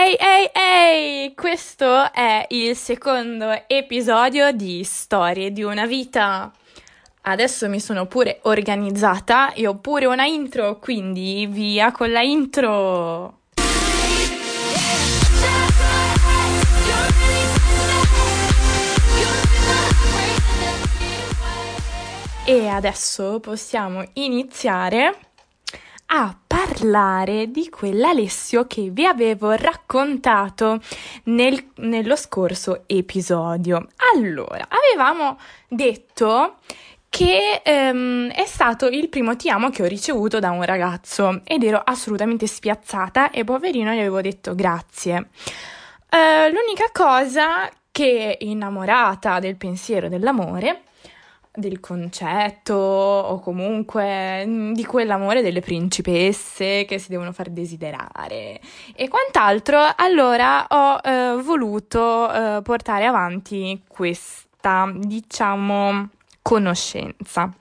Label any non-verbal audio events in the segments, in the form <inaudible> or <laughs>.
Ehi, ehi, ehi! Questo è il secondo episodio di Storie di una vita. Adesso mi sono pure organizzata e ho pure una intro, quindi via con la intro! E adesso possiamo iniziare a parlare di quell'Alessio che vi avevo raccontato nel, nello scorso episodio. Allora, avevamo detto che ehm, è stato il primo ti amo che ho ricevuto da un ragazzo ed ero assolutamente spiazzata e poverino gli avevo detto grazie. Uh, l'unica cosa che innamorata del pensiero dell'amore del concetto o comunque mm, di quell'amore delle principesse che si devono far desiderare e quant'altro, allora ho eh, voluto eh, portare avanti questa, diciamo, conoscenza.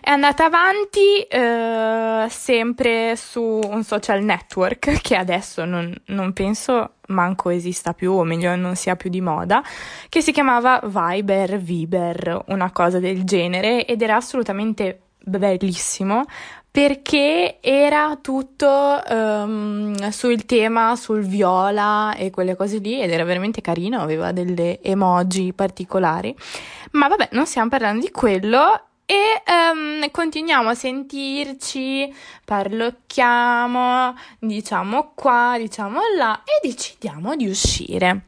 È andata avanti eh, sempre su un social network che adesso non, non, penso manco esista più, o meglio non sia più di moda, che si chiamava Viber, Viber, una cosa del genere ed era assolutamente bellissimo perché era tutto um, sul tema, sul viola e quelle cose lì ed era veramente carino, aveva delle emoji particolari. Ma vabbè, non stiamo parlando di quello e um, continuiamo a sentirci, parlocchiamo, diciamo qua, diciamo là e decidiamo di uscire.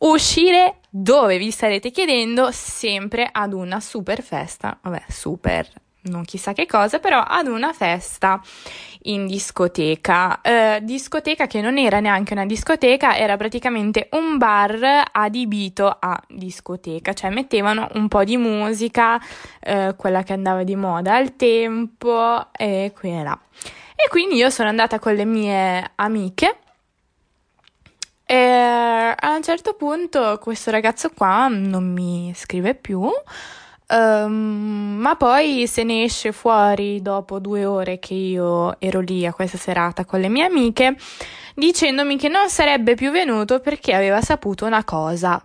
Uscire dove vi starete chiedendo? Sempre ad una super festa, vabbè, super non chissà che cosa, però ad una festa in discoteca. Eh, discoteca che non era neanche una discoteca, era praticamente un bar adibito a discoteca, cioè mettevano un po' di musica, eh, quella che andava di moda al tempo e qui e là. E quindi io sono andata con le mie amiche. E a un certo punto questo ragazzo qua non mi scrive più, Um, ma poi se ne esce fuori dopo due ore che io ero lì a questa serata con le mie amiche dicendomi che non sarebbe più venuto perché aveva saputo una cosa.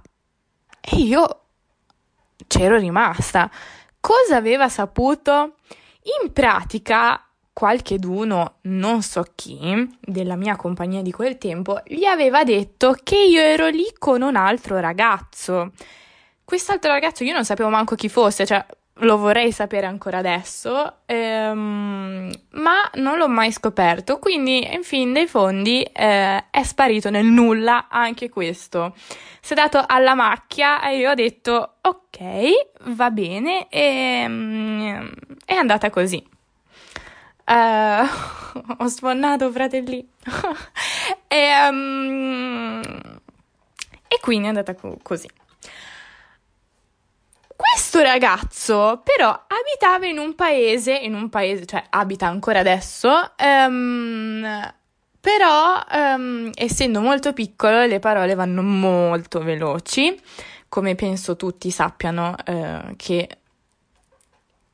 E io c'ero rimasta. Cosa aveva saputo? In pratica, qualcheduno, non so chi, della mia compagnia di quel tempo, gli aveva detto che io ero lì con un altro ragazzo quest'altro ragazzo io non sapevo manco chi fosse, cioè lo vorrei sapere ancora adesso, ehm, ma non l'ho mai scoperto, quindi in fin dei fondi eh, è sparito nel nulla anche questo. Si è dato alla macchia e io ho detto ok, va bene, e um, è andata così. Uh, <laughs> ho sfondato, fratelli. <laughs> e, um, e quindi è andata co- così. Questo ragazzo però abitava in un paese, in un paese, cioè abita ancora adesso, um, però um, essendo molto piccolo le parole vanno molto veloci, come penso tutti sappiano uh, che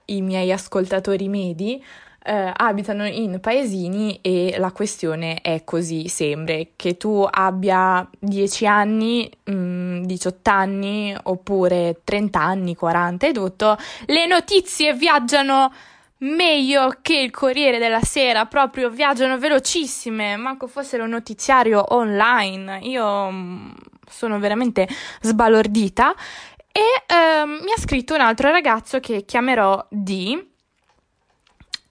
i miei ascoltatori medi eh, abitano in paesini e la questione è così, sembra che tu abbia 10 anni, mm, 18 anni oppure 30 anni, 40 e tutto, le notizie viaggiano meglio che il Corriere della Sera, proprio viaggiano velocissime, manco fossero un notiziario online. Io mh, sono veramente sbalordita. E ehm, mi ha scritto un altro ragazzo che chiamerò D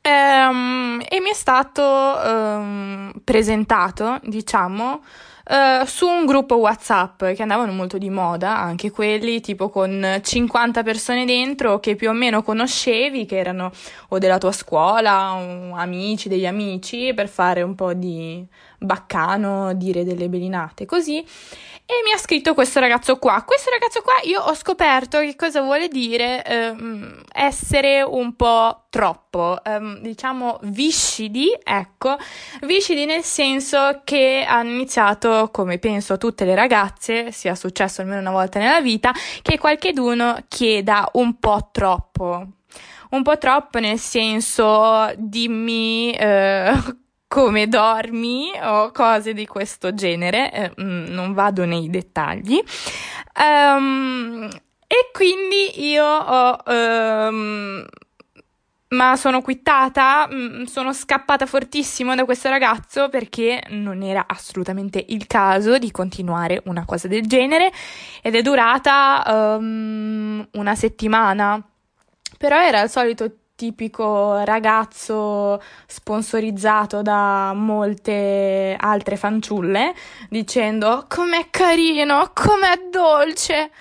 ehm, e mi è stato ehm, presentato, diciamo, Uh, su un gruppo WhatsApp che andavano molto di moda, anche quelli tipo con 50 persone dentro che più o meno conoscevi, che erano o della tua scuola, o amici degli amici, per fare un po' di baccano, dire delle belinate così. E mi ha scritto questo ragazzo qua. Questo ragazzo qua io ho scoperto che cosa vuole dire ehm, essere un po' troppo, ehm, diciamo viscidi, ecco, viscidi nel senso che hanno iniziato, come penso tutte le ragazze, sia successo almeno una volta nella vita, che qualcheduno chieda un po' troppo. Un po' troppo nel senso dimmi eh, come dormi o cose di questo genere, eh, mm, non vado nei dettagli. Um, e quindi io ho um, ma sono quittata, mm, sono scappata fortissimo da questo ragazzo perché non era assolutamente il caso di continuare una cosa del genere ed è durata um, una settimana. Però era il solito tipico ragazzo sponsorizzato da molte altre fanciulle dicendo com'è carino, com'è dolce.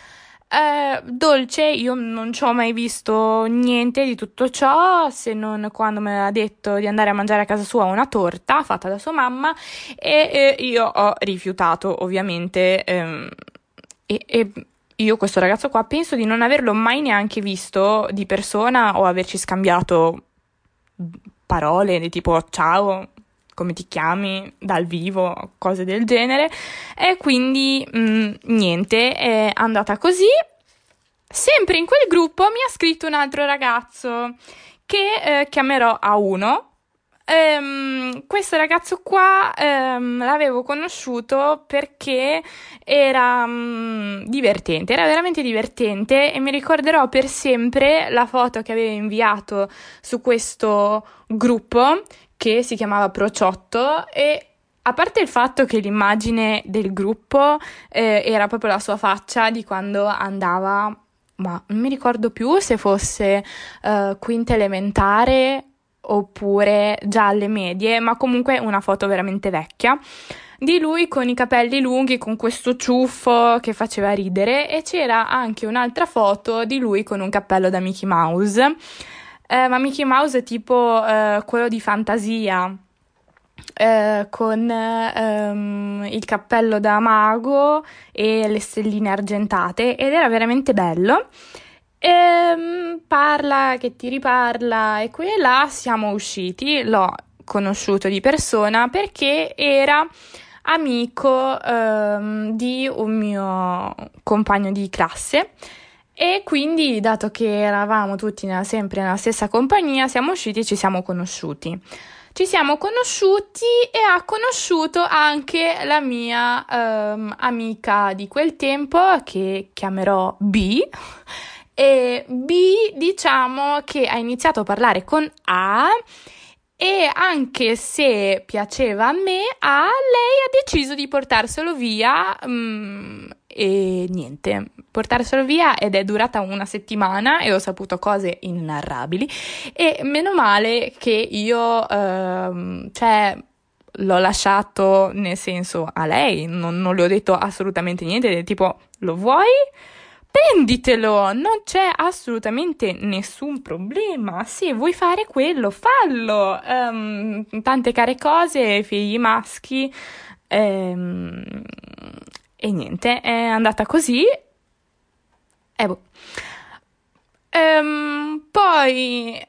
Eh, dolce, io non ci ho mai visto niente di tutto ciò, se non quando mi aveva detto di andare a mangiare a casa sua una torta fatta da sua mamma e, e io ho rifiutato ovviamente ehm, e, e io questo ragazzo qua penso di non averlo mai neanche visto di persona o averci scambiato parole di tipo ciao, come ti chiami dal vivo, cose del genere. E quindi mh, mm, niente, è andata così. Sempre in quel gruppo mi ha scritto un altro ragazzo che eh, chiamerò A1 Um, questo ragazzo qua um, l'avevo conosciuto perché era um, divertente, era veramente divertente e mi ricorderò per sempre la foto che aveva inviato su questo gruppo che si chiamava Prociotto e a parte il fatto che l'immagine del gruppo eh, era proprio la sua faccia di quando andava, ma non mi ricordo più se fosse uh, quinta elementare oppure già alle medie, ma comunque una foto veramente vecchia di lui con i capelli lunghi, con questo ciuffo che faceva ridere e c'era anche un'altra foto di lui con un cappello da Mickey Mouse eh, ma Mickey Mouse è tipo eh, quello di fantasia. Eh, con ehm, il cappello da mago e le stelline argentate ed era veramente bello. E, ehm, parla che ti riparla e qui e là siamo usciti, l'ho conosciuto di persona perché era amico ehm, di un mio compagno di classe e quindi, dato che eravamo tutti nella, sempre nella stessa compagnia, siamo usciti e ci siamo conosciuti. Ci siamo conosciuti e ha conosciuto anche la mia um, amica di quel tempo, che chiamerò B. E B, diciamo che ha iniziato a parlare con A e anche se piaceva a me, A, lei ha deciso di portarselo via um, e niente, portarselo via ed è durata una settimana e ho saputo cose inenarrabili e meno male che io, ehm, cioè, l'ho lasciato nel senso a lei, non, non le ho detto assolutamente niente, tipo, lo vuoi? Prenditelo, non c'è assolutamente nessun problema. Se vuoi fare quello, fallo. Um, tante care cose, figli maschi. Um, e niente, è andata così. E boh. Ehm, poi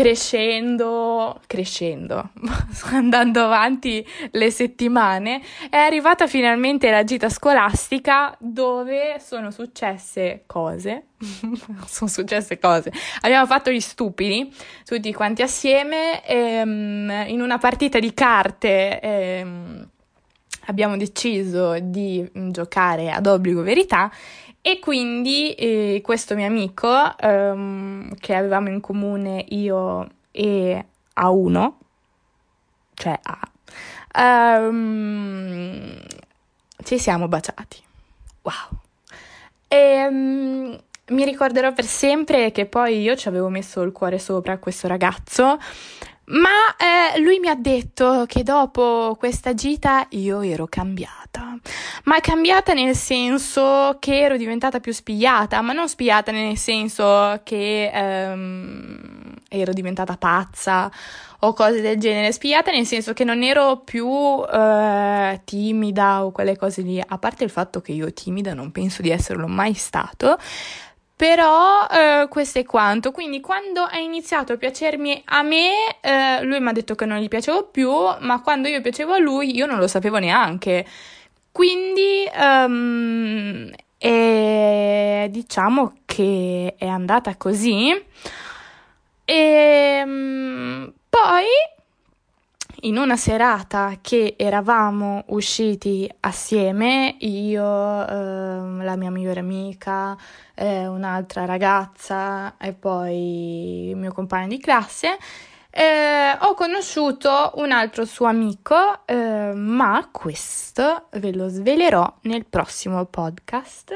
crescendo, crescendo, <laughs> andando avanti le settimane, è arrivata finalmente la gita scolastica dove sono successe cose. <laughs> sono successe cose. Abbiamo fatto gli stupidi, tutti quanti assieme, ehm, in una partita di carte. Ehm, abbiamo deciso di mm, giocare ad obbligo verità e quindi eh, questo mio amico um, che avevamo in comune io e A1, cioè A, um, ci siamo baciati. Wow. E, um, mi ricorderò per sempre che poi io ci avevo messo il cuore sopra a questo ragazzo ma eh, lui mi ha detto che dopo questa gita io ero cambiata. Ma cambiata nel senso che ero diventata più spigliata, ma non spigliata nel senso che ehm, ero diventata pazza o cose del genere. Spigliata nel senso che non ero più eh, timida o quelle cose lì. A parte il fatto che io timida non penso di esserlo mai stato. Però eh, questo è quanto. Quindi quando ha iniziato a piacermi a me, eh, lui mi ha detto che non gli piacevo più, ma quando io piacevo a lui io non lo sapevo neanche. Quindi um, e, diciamo che è andata così. E um, poi in una serata che eravamo usciti assieme, io, eh, la mia migliore amica, eh, un'altra ragazza e poi il mio compagno di classe, eh, ho conosciuto un altro suo amico, eh, ma questo ve lo svelerò nel prossimo podcast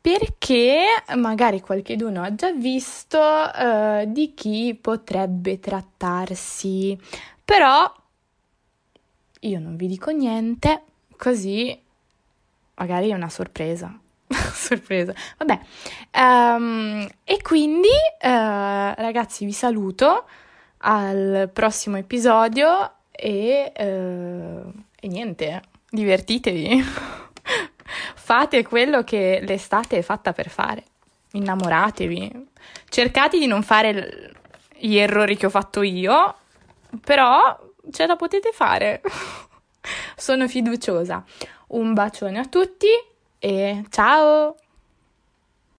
perché magari qualcuno ha già visto eh, di chi potrebbe trattarsi, però io non vi dico niente, così magari è una sorpresa. <laughs> sorpresa. Vabbè, um, e quindi uh, ragazzi vi saluto al prossimo episodio e, uh, e niente, divertitevi. <laughs> Fate quello che l'estate è fatta per fare. Innamoratevi. Cercate di non fare gli errori che ho fatto io, però ce la potete fare. <laughs> Sono fiduciosa. Un bacione a tutti e ciao!